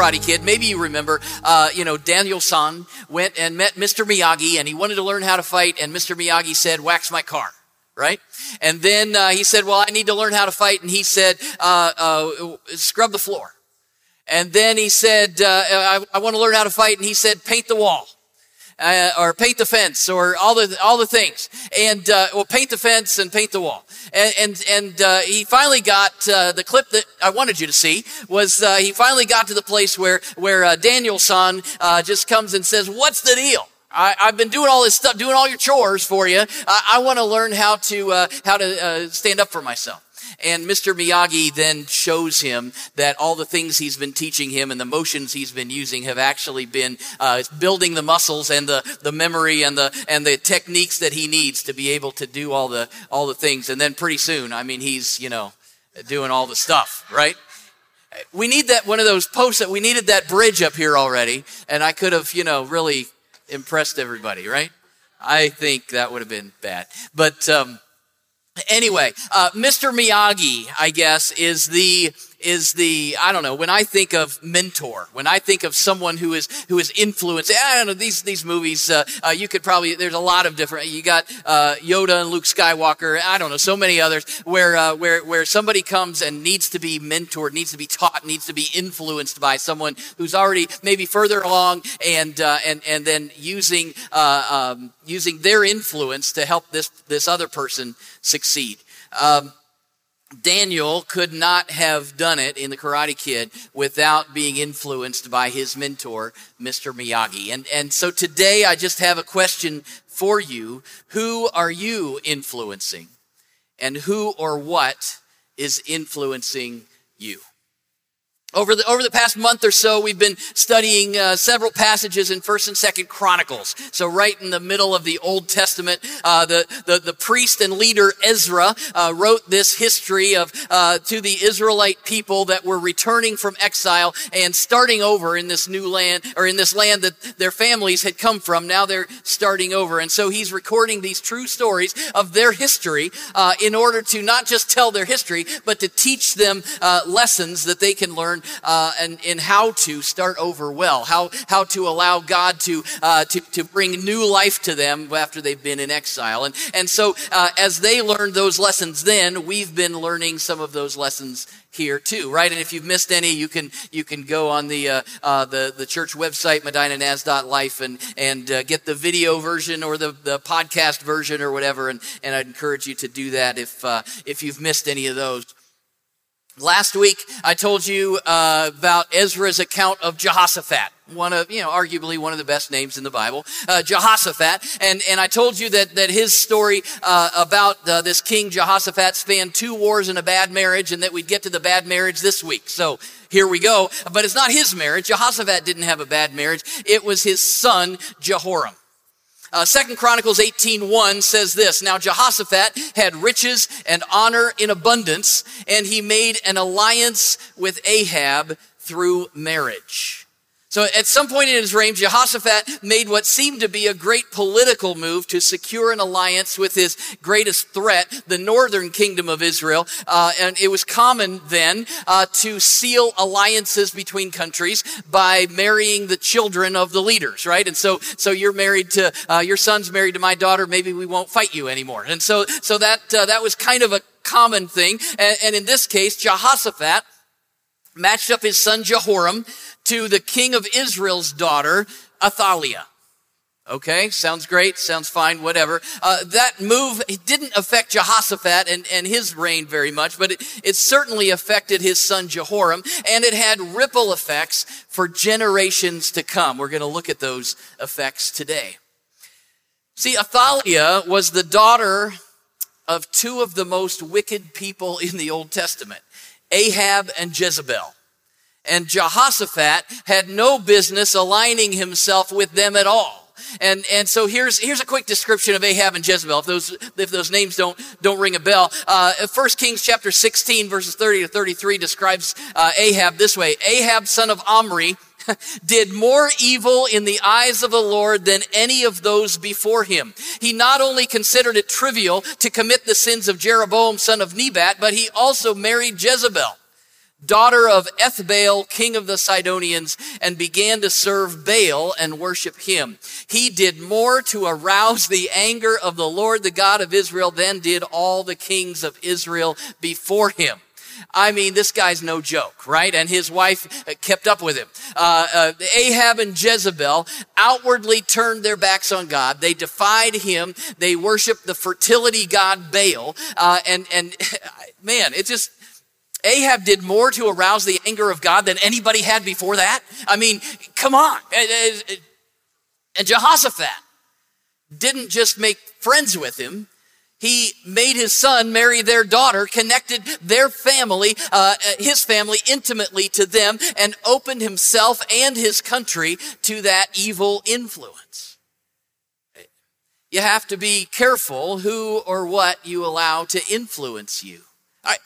Karate Kid, maybe you remember, uh, you know, Daniel San went and met Mr. Miyagi and he wanted to learn how to fight and Mr. Miyagi said, wax my car right? And then uh, he said, Well, I need to learn how to fight. And he said, uh, uh, Scrub the floor. And then he said, uh, I, I want to learn how to fight. And he said, Paint the wall. Uh, or paint the fence, or all the all the things, and uh, well, paint the fence and paint the wall, and and and uh, he finally got uh, the clip that I wanted you to see was uh, he finally got to the place where where uh, Daniel-san just comes and says, "What's the deal?" I, have been doing all this stuff, doing all your chores for you. I, I want to learn how to uh, how to uh, stand up for myself. And Mr. Miyagi then shows him that all the things he's been teaching him and the motions he's been using have actually been uh, building the muscles and the, the memory and the and the techniques that he needs to be able to do all the all the things. And then pretty soon, I mean, he's you know doing all the stuff, right? We need that one of those posts that we needed that bridge up here already, and I could have you know really impressed everybody, right? I think that would have been bad. But um, anyway, uh, Mr. Miyagi, I guess, is the is the I don't know when I think of mentor, when I think of someone who is who is influenced. I don't know these these movies. Uh, uh, you could probably there's a lot of different. You got uh, Yoda and Luke Skywalker. I don't know so many others where uh, where where somebody comes and needs to be mentored, needs to be taught, needs to be influenced by someone who's already maybe further along, and uh, and and then using uh, um, using their influence to help this this other person succeed. Um, Daniel could not have done it in the Karate Kid without being influenced by his mentor, Mr. Miyagi. And, and so today I just have a question for you. Who are you influencing? And who or what is influencing you? Over the, over the past month or so, we've been studying uh, several passages in First and Second Chronicles. So right in the middle of the Old Testament, uh, the, the, the priest and leader Ezra uh, wrote this history of uh, to the Israelite people that were returning from exile and starting over in this new land or in this land that their families had come from. Now they're starting over, and so he's recording these true stories of their history uh, in order to not just tell their history, but to teach them uh, lessons that they can learn uh, and in how to start over well, how how to allow God to uh, to to bring new life to them after they've been in exile. And and so uh, as they learned those lessons, then we've been learning some of those lessons here too, right? And if you've missed any, you can you can go on the uh, uh, the the church website medinanaz.life and and uh, get the video version or the, the podcast version or whatever. And and I'd encourage you to do that if uh, if you've missed any of those. Last week, I told you uh, about Ezra's account of Jehoshaphat, one of, you know, arguably one of the best names in the Bible, uh, Jehoshaphat. And, and I told you that, that his story uh, about uh, this king Jehoshaphat spanned two wars and a bad marriage, and that we'd get to the bad marriage this week. So here we go. But it's not his marriage. Jehoshaphat didn't have a bad marriage. It was his son, Jehoram. Uh, Chronicles 18.1 says this, Now Jehoshaphat had riches and honor in abundance, and he made an alliance with Ahab through marriage. So at some point in his reign, Jehoshaphat made what seemed to be a great political move to secure an alliance with his greatest threat, the northern kingdom of Israel. Uh, and it was common then uh, to seal alliances between countries by marrying the children of the leaders, right? And so, so you're married to uh, your son's married to my daughter. Maybe we won't fight you anymore. And so, so that uh, that was kind of a common thing. And, and in this case, Jehoshaphat matched up his son Jehoram to the king of Israel's daughter, Athaliah. Okay, sounds great, sounds fine, whatever. Uh, that move didn't affect Jehoshaphat and, and his reign very much, but it, it certainly affected his son Jehoram, and it had ripple effects for generations to come. We're going to look at those effects today. See, Athaliah was the daughter of two of the most wicked people in the Old Testament, Ahab and Jezebel and Jehoshaphat had no business aligning himself with them at all. And, and so here's, here's a quick description of Ahab and Jezebel, if those, if those names don't, don't ring a bell. Uh, 1 Kings chapter 16 verses 30 to 33 describes uh, Ahab this way. Ahab, son of Omri, did more evil in the eyes of the Lord than any of those before him. He not only considered it trivial to commit the sins of Jeroboam, son of Nebat, but he also married Jezebel daughter of Ethbaal, king of the Sidonians, and began to serve Baal and worship him. He did more to arouse the anger of the Lord, the God of Israel, than did all the kings of Israel before him. I mean, this guy's no joke, right? And his wife kept up with him. Uh, uh, Ahab and Jezebel outwardly turned their backs on God. They defied him. They worshiped the fertility god Baal. Uh, and, and man, it just, Ahab did more to arouse the anger of God than anybody had before that. I mean, come on. And Jehoshaphat didn't just make friends with him. He made his son marry their daughter, connected their family, uh, his family intimately to them, and opened himself and his country to that evil influence. You have to be careful who or what you allow to influence you. I,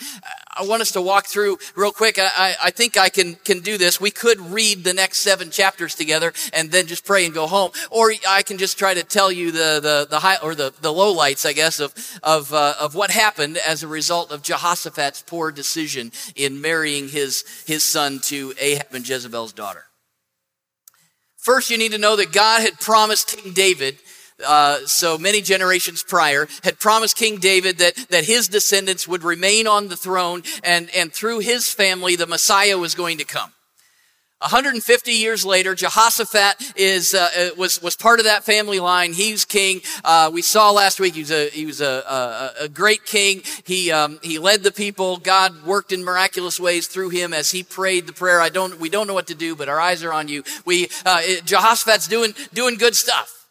I want us to walk through real quick. I, I think I can, can do this. We could read the next seven chapters together and then just pray and go home. Or I can just try to tell you the, the, the high, or the, the low lights, I guess, of, of, uh, of what happened as a result of Jehoshaphat's poor decision in marrying his, his son to Ahab and Jezebel's daughter. First, you need to know that God had promised King David uh, so many generations prior, had promised King David that, that his descendants would remain on the throne and, and through his family, the Messiah was going to come. 150 years later, Jehoshaphat is uh, uh, was was part of that family line. He's king. Uh, we saw last week he was a he was a, a, a great king. He um, he led the people. God worked in miraculous ways through him as he prayed the prayer. I don't we don't know what to do, but our eyes are on you. We uh, Jehoshaphat's doing doing good stuff.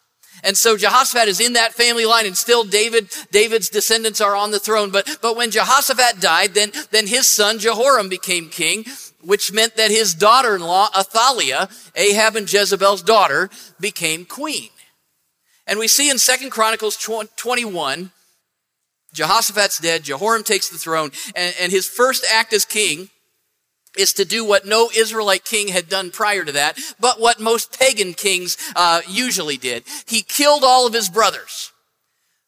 And so Jehoshaphat is in that family line and still David, David's descendants are on the throne. But, but when Jehoshaphat died, then, then his son Jehoram became king, which meant that his daughter-in-law, Athaliah, Ahab and Jezebel's daughter, became queen. And we see in Second Chronicles 21, Jehoshaphat's dead, Jehoram takes the throne, and, and his first act as king is to do what no Israelite king had done prior to that, but what most pagan kings uh, usually did. He killed all of his brothers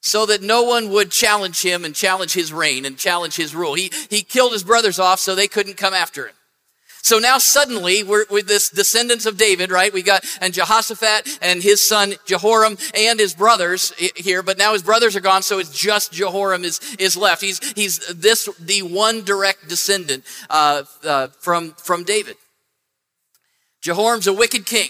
so that no one would challenge him and challenge his reign and challenge his rule. He, he killed his brothers off so they couldn't come after him. So now suddenly we're with this descendants of David, right? We got and Jehoshaphat and his son Jehoram and his brothers here, but now his brothers are gone, so it's just Jehoram is is left. He's he's this the one direct descendant uh, uh, from from David. Jehoram's a wicked king.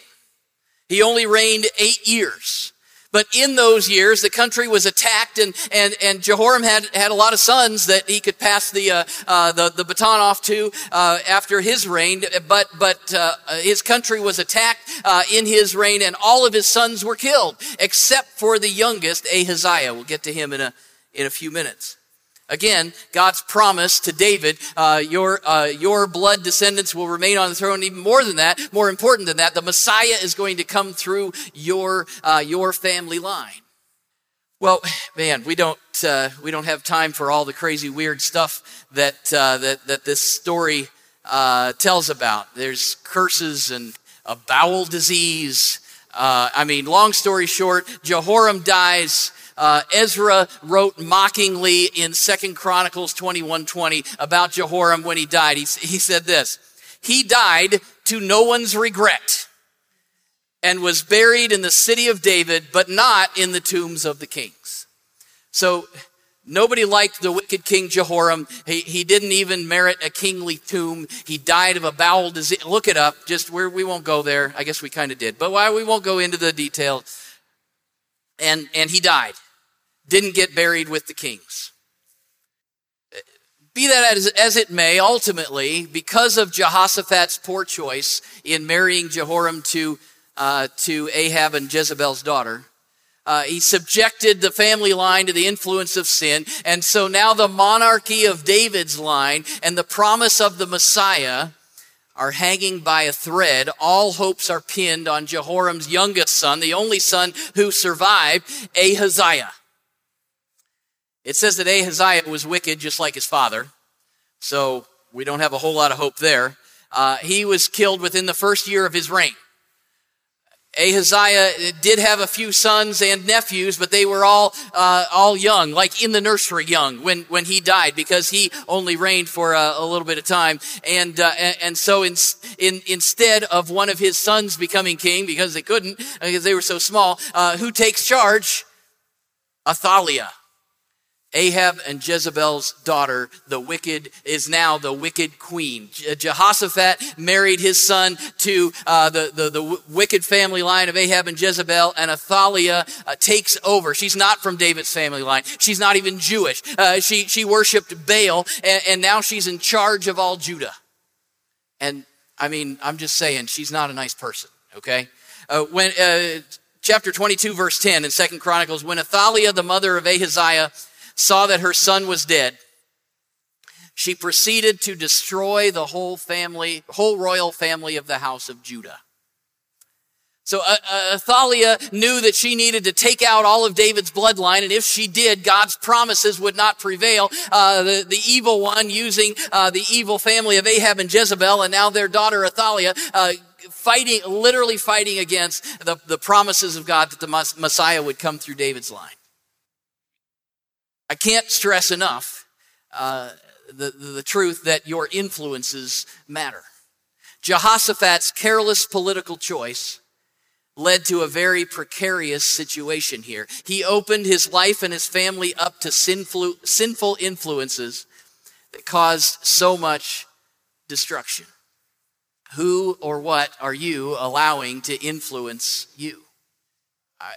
He only reigned eight years. But in those years, the country was attacked, and and and Jehoram had had a lot of sons that he could pass the uh, uh, the, the baton off to uh, after his reign. But but uh, his country was attacked uh, in his reign, and all of his sons were killed except for the youngest Ahaziah. We'll get to him in a in a few minutes. Again, God's promise to David, uh, your, uh, your blood descendants will remain on the throne. Even more than that, more important than that, the Messiah is going to come through your, uh, your family line. Well, man, we don't, uh, we don't have time for all the crazy weird stuff that, uh, that, that this story, uh, tells about. There's curses and a bowel disease. I mean, long story short, Jehoram dies. Uh, Ezra wrote mockingly in Second Chronicles 21:20 about Jehoram when he died. He, he said this: He died to no one's regret, and was buried in the city of David, but not in the tombs of the kings. So Nobody liked the wicked King Jehoram. He, he didn't even merit a kingly tomb. He died of a bowel disease. Look it up. Just where we won't go there. I guess we kind of did, but why we won't go into the detail. And and he died didn't get buried with the kings. Be that as, as, it may, ultimately, because of Jehoshaphat's poor choice in marrying Jehoram to, uh, to Ahab and Jezebel's daughter, uh, he subjected the family line to the influence of sin. And so now the monarchy of David's line and the promise of the Messiah are hanging by a thread. All hopes are pinned on Jehoram's youngest son, the only son who survived, Ahaziah. It says that Ahaziah was wicked just like his father, so we don't have a whole lot of hope there. Uh, he was killed within the first year of his reign. Ahaziah did have a few sons and nephews, but they were all uh, all young, like in the nursery young when when he died, because he only reigned for a, a little bit of time. And uh, and so in, in, instead of one of his sons becoming king, because they couldn't, because they were so small, uh, who takes charge? Athaliah. Ahab and Jezebel's daughter, the wicked, is now the wicked queen. Jehoshaphat married his son to uh, the, the, the, wicked family line of Ahab and Jezebel, and Athaliah uh, takes over. She's not from David's family line. She's not even Jewish. Uh, she, she worshiped Baal, and, and now she's in charge of all Judah. And I mean, I'm just saying, she's not a nice person, okay? Uh, when uh, chapter 22, verse 10 in Second Chronicles, when Athaliah, the mother of Ahaziah, saw that her son was dead, she proceeded to destroy the whole family, whole royal family of the house of Judah. So uh, uh, Athaliah knew that she needed to take out all of David's bloodline, and if she did, God's promises would not prevail. Uh, the, the evil one using uh, the evil family of Ahab and Jezebel, and now their daughter Athaliah, uh, fighting, literally fighting against the, the promises of God that the Messiah would come through David's line. I can't stress enough uh, the, the, the truth that your influences matter. Jehoshaphat's careless political choice led to a very precarious situation here. He opened his life and his family up to sinful, sinful influences that caused so much destruction. Who or what are you allowing to influence you?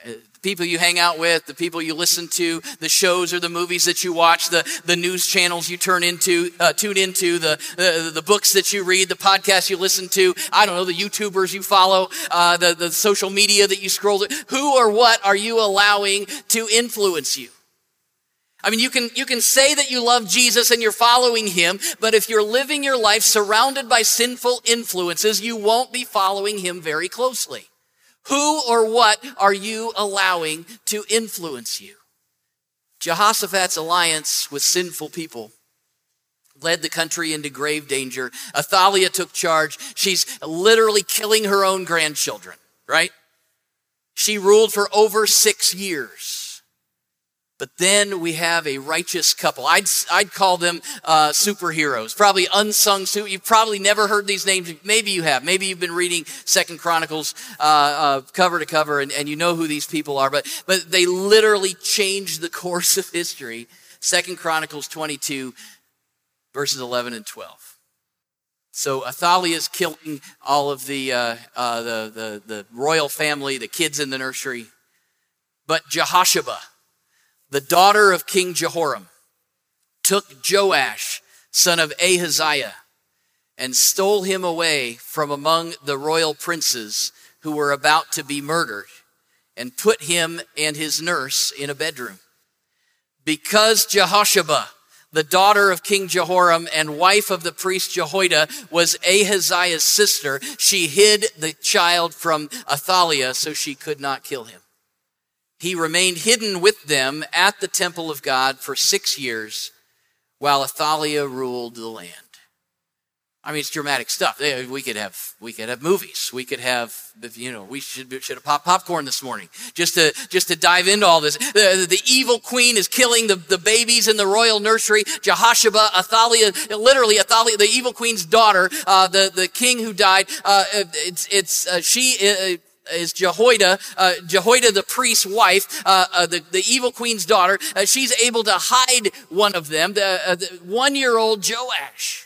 The people you hang out with, the people you listen to, the shows or the movies that you watch, the, the news channels you turn into, uh, tune into, the, the, the books that you read, the podcasts you listen to, I don't know, the YouTubers you follow, uh, the, the social media that you scroll through. Who or what are you allowing to influence you? I mean, you can, you can say that you love Jesus and you're following him, but if you're living your life surrounded by sinful influences, you won't be following him very closely. Who or what are you allowing to influence you? Jehoshaphat's alliance with sinful people led the country into grave danger. Athaliah took charge. She's literally killing her own grandchildren, right? She ruled for over six years. But then we have a righteous couple. I'd, I'd call them uh, superheroes, probably unsung. You've probably never heard these names. Maybe you have. Maybe you've been reading Second Chronicles uh, uh, cover to cover, and, and you know who these people are. But but they literally changed the course of history. Second Chronicles 22, verses 11 and 12. So Athaliah is killing all of the, uh, uh, the, the the royal family, the kids in the nursery. But Jehosheba the daughter of King Jehoram, took Joash, son of Ahaziah, and stole him away from among the royal princes who were about to be murdered, and put him and his nurse in a bedroom. Because Jehosheba, the daughter of King Jehoram and wife of the priest Jehoiada, was Ahaziah's sister, she hid the child from Athaliah so she could not kill him. He remained hidden with them at the temple of God for six years while Athaliah ruled the land. I mean, it's dramatic stuff. We could have, we could have movies. We could have, you know, we should, should have popped popcorn this morning just to, just to dive into all this. The, the evil queen is killing the, the babies in the royal nursery. Jehosheba, Athaliah, literally Athaliah, the evil queen's daughter, uh, the, the king who died, uh, it's, it's, uh, she, uh, is Jehoiada, uh, Jehoiada the priest's wife, uh, uh, the, the evil queen's daughter. Uh, she's able to hide one of them, the, uh, the one-year-old Joash.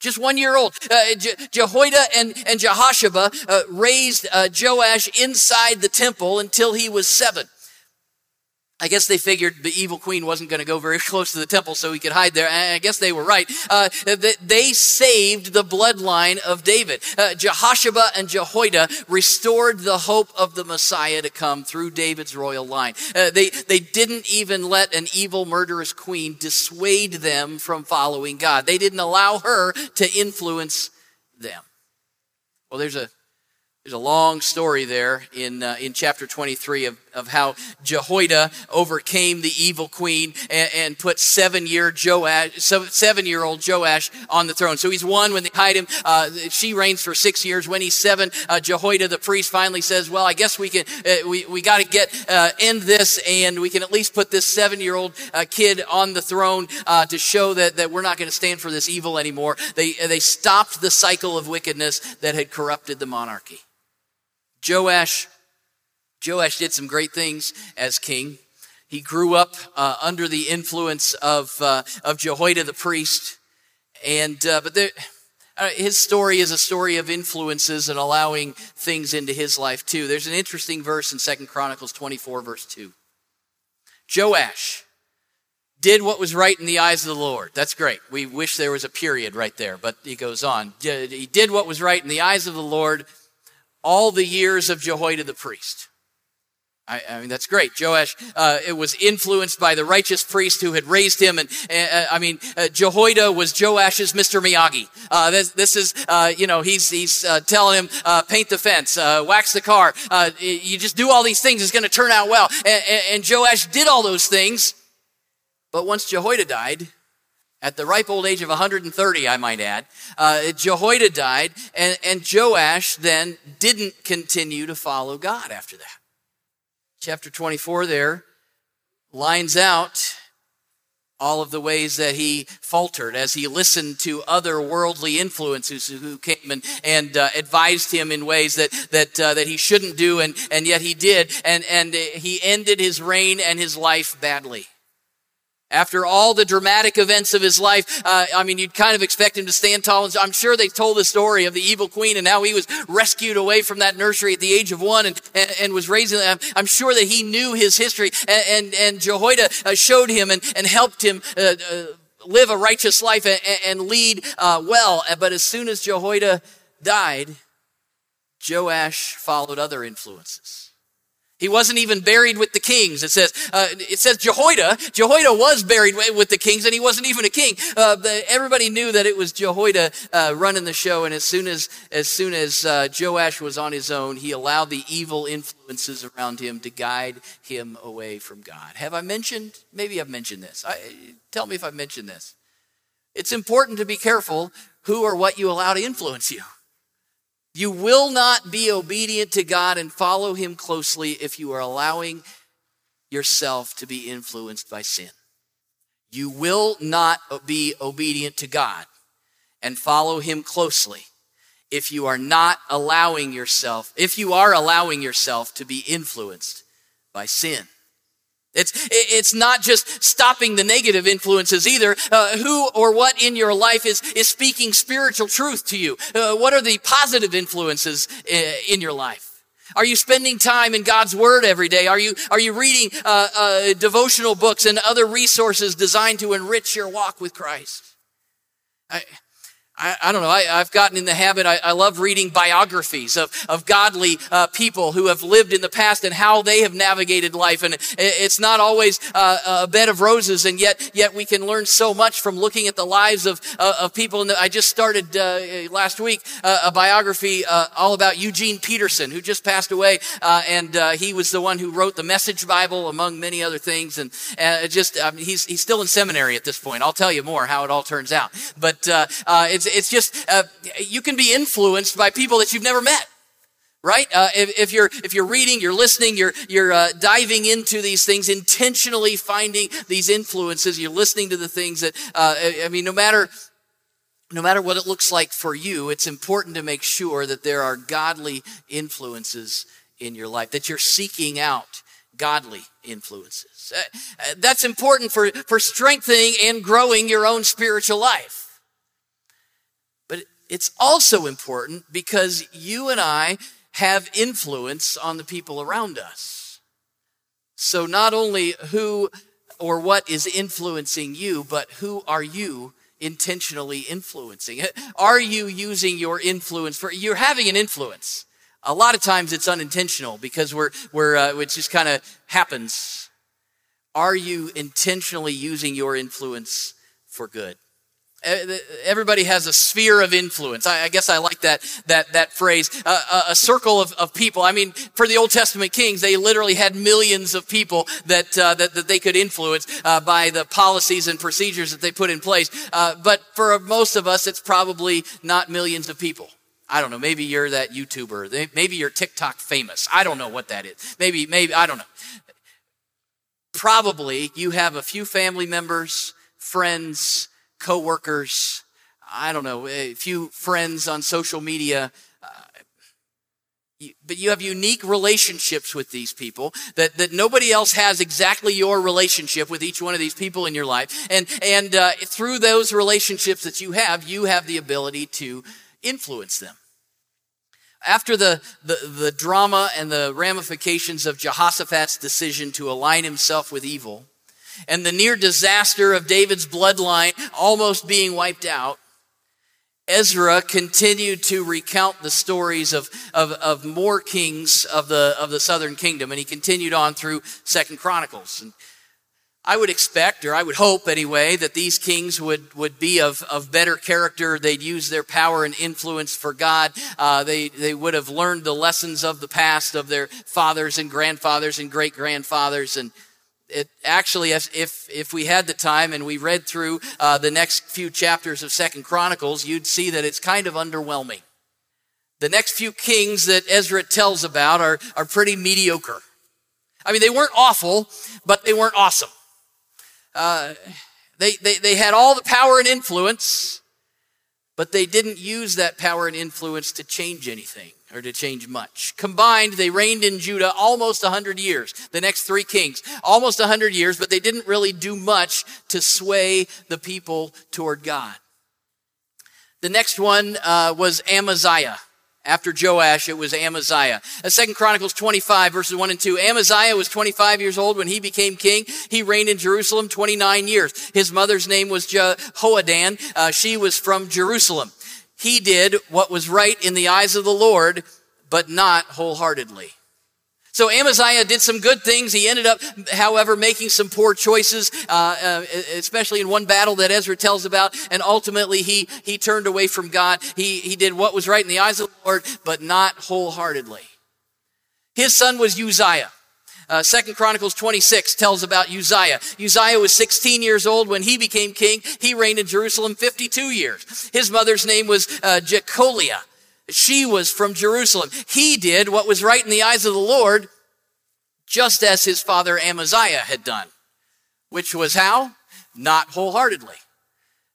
Just one year old. Uh, Je- Jehoiada and, and Jehosheba raised Joash inside the temple until he was seven. I guess they figured the evil queen wasn't going to go very close to the temple so he could hide there. I guess they were right. Uh, they saved the bloodline of David. Uh, Jehosheba and Jehoiada restored the hope of the Messiah to come through David's royal line. Uh, they, they didn't even let an evil murderous queen dissuade them from following God. They didn't allow her to influence them. Well, there's a There's a long story there in, uh, in chapter 23 of, of how Jehoiada overcame the evil queen and, and put seven year Joash, seven year old Joash on the throne. So he's one when they hide him. Uh, she reigns for six years. When he's seven, uh, Jehoiada, the priest, finally says, well, I guess we can, uh, we, we got to get, uh, end this and we can at least put this seven year old uh, kid on the throne uh, to show that, that we're not going to stand for this evil anymore. They, they stopped the cycle of wickedness that had corrupted the monarchy. Joash, Joash did some great things as king. He grew up uh, under the influence of, uh, of Jehoiada the priest. And, uh, but there, uh, his story is a story of influences and allowing things into his life too. There's an interesting verse in Second Chronicles 24 verse 2. Joash did what was right in the eyes of the Lord. That's great. We wish there was a period right there, but he goes on. He did what was right in the eyes of the Lord all the years of Jehoiada the priest. I, I mean, that's great. Joash, uh, it was influenced by the righteous priest who had raised him. And, uh, I mean, uh, Jehoiada was Joash's Mr. Miyagi. Uh, this, this, is, uh, you know, he's, he's uh, telling him, paint the fence, wax the car. you just do all these things. It's going to turn out well. And, and, Joash did all those things. But once Jehoiada died, at the ripe old age of 130, I might add, uh, Jehoiada died, and, and Joash then didn't continue to follow God after that. Chapter 24 there lines out all of the ways that he faltered as he listened to other worldly influences who came and, and uh, advised him in ways that that uh, that he shouldn't do and and yet he did and and he ended his reign and his life badly after all the dramatic events of his life, uh, I mean, you'd kind of expect him to stand tall. And I'm sure they told the story of the evil queen and how he was rescued away from that nursery at the age of one and, and, and was raising them. I'm sure that he knew his history and, and, and Jehoiada uh, showed him and, and helped him uh, uh live a righteous life and, and lead uh, well. But as soon as Jehoiada died, Joash followed other influences. He wasn't even buried with the kings. It says, uh, it says Jehoiada. Jehoiada was buried with the kings and he wasn't even a king. Uh, everybody knew that it was Jehoiada, uh, running the show. And as soon as, as soon as, uh, Joash was on his own, he allowed the evil influences around him to guide him away from God. Have I mentioned, maybe I've mentioned this. I, tell me if I've mentioned this. It's important to be careful who or what you allow to influence you. You will not be obedient to God and follow Him closely if you are allowing yourself to be influenced by sin. You will not be obedient to God and follow Him closely if you are not allowing yourself, if you are allowing yourself to be influenced by sin. It's, it's not just stopping the negative influences either. Uh, who or what in your life is, is speaking spiritual truth to you? Uh, what are the positive influences uh, in your life? Are you spending time in God's Word every day? Are you, are you reading uh, uh, devotional books and other resources designed to enrich your walk with Christ? I, I, I, don't know. I, have gotten in the habit. I, I, love reading biographies of, of godly uh, people who have lived in the past and how they have navigated life. And it, it's not always uh, a bed of roses, and yet yet we can learn so much from looking at the lives of uh, of people. And I just started uh, last week uh, a biography uh, all about Eugene Peterson, who just passed away, and he was the one who wrote the Message Bible, among many other things. And just mean, he's he's still in seminary at this point. I'll tell you more how it all turns out. But it's it's just, uh, you can be influenced by people that you've never met right? Uh, if, if, you're if you're reading you're listening you're you're uh, diving into these things intentionally finding these influences you're listening to the things that uh, i mean no matter no matter what it looks like for you it's important to make sure that there are godly influences in your life that you're seeking out godly influences. Uh, uh, that's important for for strengthening and growing your own spiritual life it's also important because you and I have influence on the people around us. So not only who or what is influencing you, but who are you intentionally influencing? Are you using your influence for, you're having an influence. A lot of times it's unintentional because we're, we're, uh, it just kind of happens. Are you intentionally using your influence for good? Everybody has a sphere of influence. I, I guess I like that that that phrase. Uh, a, a, circle of, of people. I mean, for the Old Testament kings, they literally had millions of people that uh, that, that they could influence uh, by the policies and procedures that they put in place. Uh, but for most of us, it's probably not millions of people. I don't know. Maybe you're that YouTuber. Maybe you're TikTok famous. I don't know what that is. Maybe maybe I don't know. Probably you have a few family members, friends coworkers, I don't know, a few friends on social media. Uh, but you have unique relationships with these people that, that nobody else has exactly your relationship with each one of these people in your life. And, and uh, through those relationships that you have, you have the ability to influence them. After the, the, the drama and the ramifications of Jehoshaphat's decision to align himself with evil, and the near disaster of David's bloodline almost being wiped out, Ezra continued to recount the stories of, of, of, more kings of the, of the southern kingdom, and he continued on through Second Chronicles. And I would expect, or I would hope anyway, that these kings would, would be of, of better character. They'd use their power and influence for God. Uh, they, they would have learned the lessons of the past of their fathers and grandfathers and great grandfathers and it actually, if, if, if we had the time and we read through uh, the next few chapters of Second Chronicles, you'd see that it's kind of underwhelming. The next few kings that Ezra tells about are, are pretty mediocre. I mean, they weren't awful, but they weren't awesome. Uh, they, they, they had all the power and influence, but they didn't use that power and influence to change anything or to change much. Combined, they reigned in Judah almost 100 years. The next three kings, almost 100 years, but they didn't really do much to sway the people toward God. The next one uh, was Amaziah. After Joash, it was Amaziah. Second Chronicles 25, verses 1 and 2. Amaziah was 25 years old when he became king. He reigned in Jerusalem 29 years. His mother's name was Jehoaddan. Uh, she was from Jerusalem. He did what was right in the eyes of the Lord, but not wholeheartedly. So Amaziah did some good things. He ended up, however, making some poor choices, uh, uh, especially in one battle that Ezra tells about. And ultimately, he he turned away from God. He he did what was right in the eyes of the Lord, but not wholeheartedly. His son was Uzziah. Uh, Chronicles 26 tells about Uzziah. Uzziah was 16 years old when he became king. He reigned in Jerusalem 52 years. His mother's name was uh, Jecholiah. She was from Jerusalem. He did what was right in the eyes of the Lord, just as his father Amaziah had done. Which was how? Not wholeheartedly.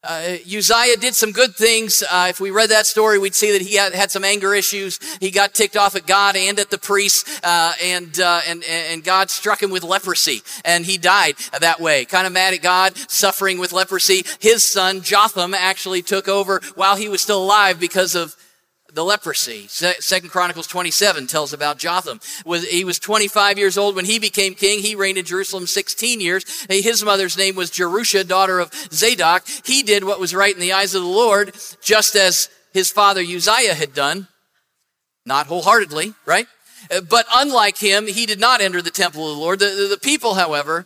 Uh, Uzziah did some good things. Uh, if we read that story, we'd see that he had, had, some anger issues. He got ticked off at God and at the priests, uh, and, uh, and and God struck him with leprosy, and he died that way. Kind of mad at God, suffering with leprosy. His son Jotham actually took over while he was still alive because of the leprosy. Second Chronicles 27 tells about Jotham. He was 25 years old when he became king. He reigned in Jerusalem 16 years. His mother's name was Jerusha, daughter of Zadok. He did what was right in the eyes of the Lord, just as his father Uzziah had done. Not wholeheartedly, right? Uh, but unlike him, he did not enter the temple of the Lord. The, the, the people, however,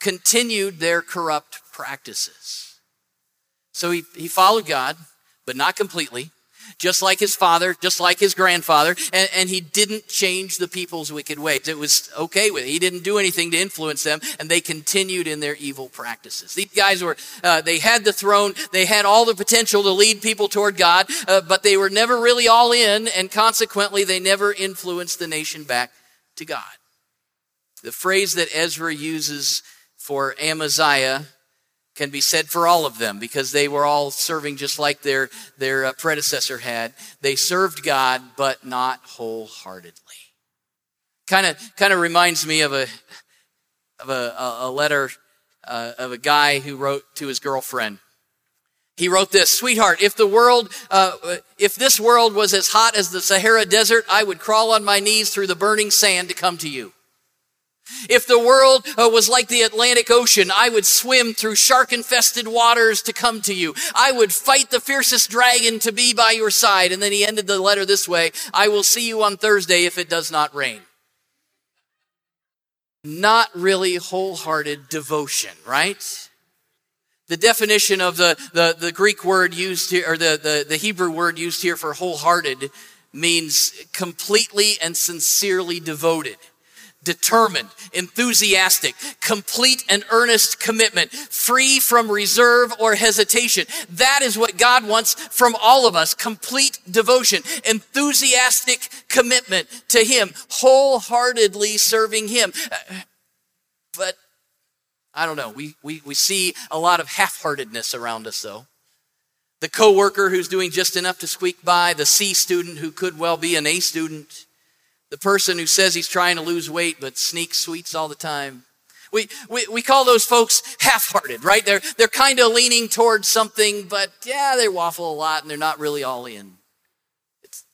continued their corrupt practices. So he, he followed God, but not completely just like his father, just like his grandfather, and, and, he didn't change the people's wicked ways. It was okay with it. He didn't do anything to influence them, and they continued in their evil practices. These guys were, uh, they had the throne, they had all the potential to lead people toward God, uh, but they were never really all in, and consequently, they never influenced the nation back to God. The phrase that Ezra uses for Amaziah can be said for all of them because they were all serving just like their, their uh, predecessor had. They served God, but not wholeheartedly. Kind of, kind of reminds me of a, of a, a letter uh, of a guy who wrote to his girlfriend. He wrote this, sweetheart, if the world, uh, if this world was as hot as the Sahara Desert, I would crawl on my knees through the burning sand to come to you. If the world uh, was like the Atlantic Ocean, I would swim through shark infested waters to come to you. I would fight the fiercest dragon to be by your side. And then he ended the letter this way I will see you on Thursday if it does not rain. Not really wholehearted devotion, right? The definition of the, the, the Greek word used here, or the, the, the Hebrew word used here for wholehearted means completely and sincerely devoted determined, enthusiastic, complete and earnest commitment, free from reserve or hesitation. That is what God wants from all of us. Complete devotion, enthusiastic commitment to Him, wholeheartedly serving Him. But I don't know. We, we, we see a lot of half-heartedness around us though. The coworker who's doing just enough to squeak by, the C student who could well be an A student, the person who says he's trying to lose weight but sneaks sweets all the time. We, we, we call those folks half-hearted, right? They're, they're kind of leaning towards something, but yeah, they waffle a lot and they're not really all in. It's,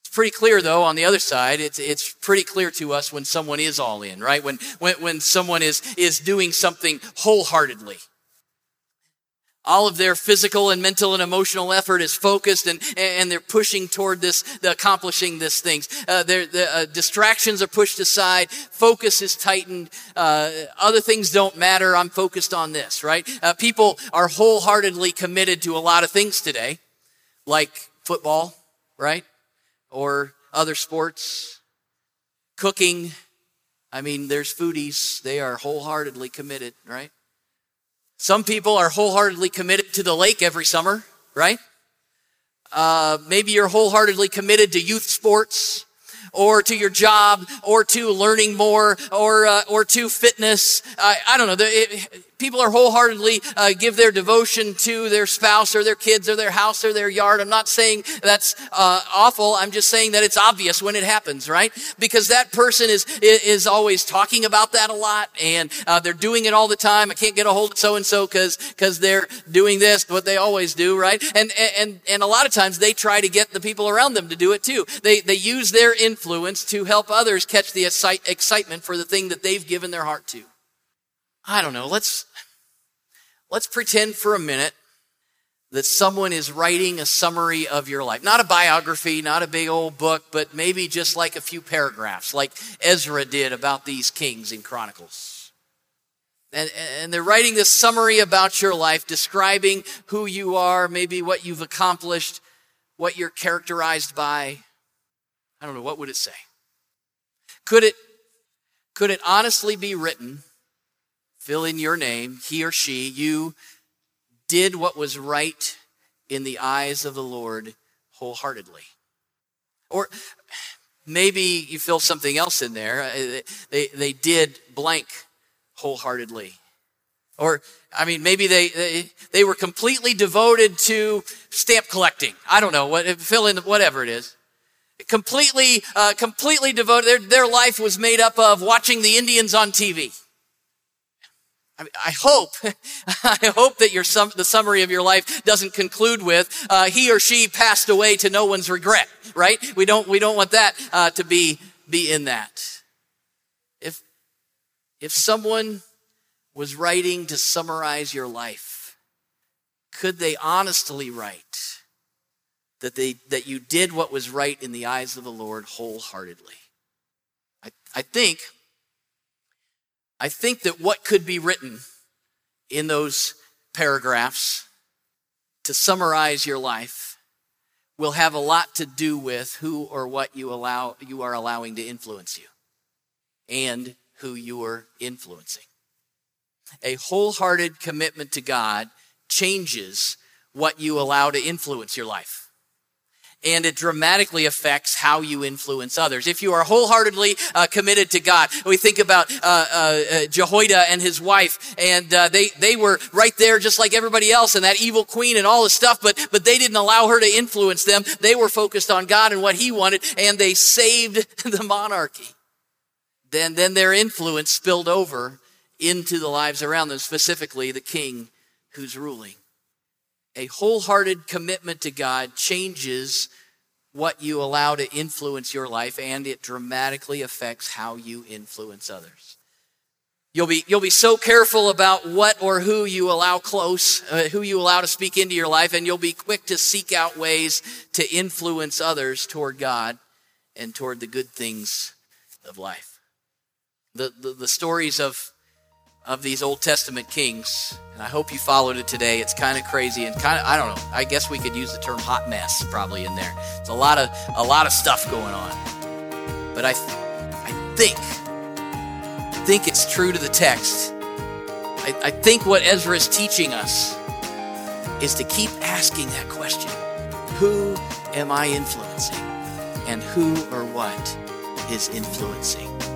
it's pretty clear though, on the other side, it's, it's pretty clear to us when someone is all in, right? When, when, when someone is, is doing something wholeheartedly all of their physical and mental and emotional effort is focused and, and they're pushing toward this, accomplishing these things. Uh, their, the uh, distractions are pushed aside. Focus is tightened. Uh, other things don't matter. I'm focused on this, right? Uh, people are wholeheartedly committed to a lot of things today, like football, right? Or other sports, cooking. I mean, there's foodies. They are wholeheartedly committed, right? Some people are wholeheartedly committed to the lake every summer, right? Uh, maybe you're wholeheartedly committed to youth sports or to your job or to learning more or uh, or to fitness. Uh, I don't know. It, people are wholeheartedly uh, give their devotion to their spouse or their kids or their house or their yard. I'm not saying that's uh, awful. I'm just saying that it's obvious when it happens, right? Because that person is is always talking about that a lot, and uh, they're doing it all the time. I can't get a hold of so and so because because they're doing this, what they always do, right? And and and a lot of times they try to get the people around them to do it too. They they use their influence to help others catch the excitement for the thing that they've given their heart to. I don't know. Let's, let's pretend for a minute that someone is writing a summary of your life. Not a biography, not a big old book, but maybe just like a few paragraphs, like Ezra did about these kings in Chronicles. And, and they're writing this summary about your life, describing who you are, maybe what you've accomplished, what you're characterized by. I don't know, what would it say? Could it, could it honestly be written fill in your name, he or she, you did what was right in the eyes of the Lord wholeheartedly. Or maybe you fill something else in there. Uh, they, they did blank wholeheartedly. Or, I mean, maybe they, they, they were completely devoted to stamp collecting. I don't know, what, fill in whatever it is. Completely, uh, completely devoted. Their, their life was made up of watching the Indians on TV. I, hope, I hope that your sum, the summary of your life doesn't conclude with uh, he or she passed away to no one's regret. Right? We don't we don't want that uh, to be be in that. If if someone was writing to summarize your life, could they honestly write that they that you did what was right in the eyes of the Lord wholeheartedly? I, I think I think that what could be written in those paragraphs to summarize your life will have a lot to do with who or what you allow you are allowing to influence you and who you are influencing. A wholehearted commitment to God changes what you allow to influence your life and it dramatically affects how you influence others. If you are wholeheartedly uh, committed to God, we think about uh, uh, uh Jehoiada and his wife, and uh, they they were right there just like everybody else, and that evil queen and all this stuff, but but they didn't allow her to influence them. They were focused on God and what He wanted, and they saved the monarchy. Then then their influence spilled over into the lives around them, specifically the king who's ruling a wholehearted commitment to God changes what you allow to influence your life and it dramatically affects how you influence others. You'll be, you'll be so careful about what or who you allow close, uh, who you allow to speak into your life, and you'll be quick to seek out ways to influence others toward God and toward the good things of life. The, the, the stories of of these Old Testament kings, and I hope you followed it today. It's kind of crazy and kind of I don't know. I guess we could use the term hot mess probably in there. It's a lot of a lot of stuff going on. But I I think I think it's true to the text. I, I think what Ezra is teaching us is to keep asking that question. Who am I influencing? And who or what is influencing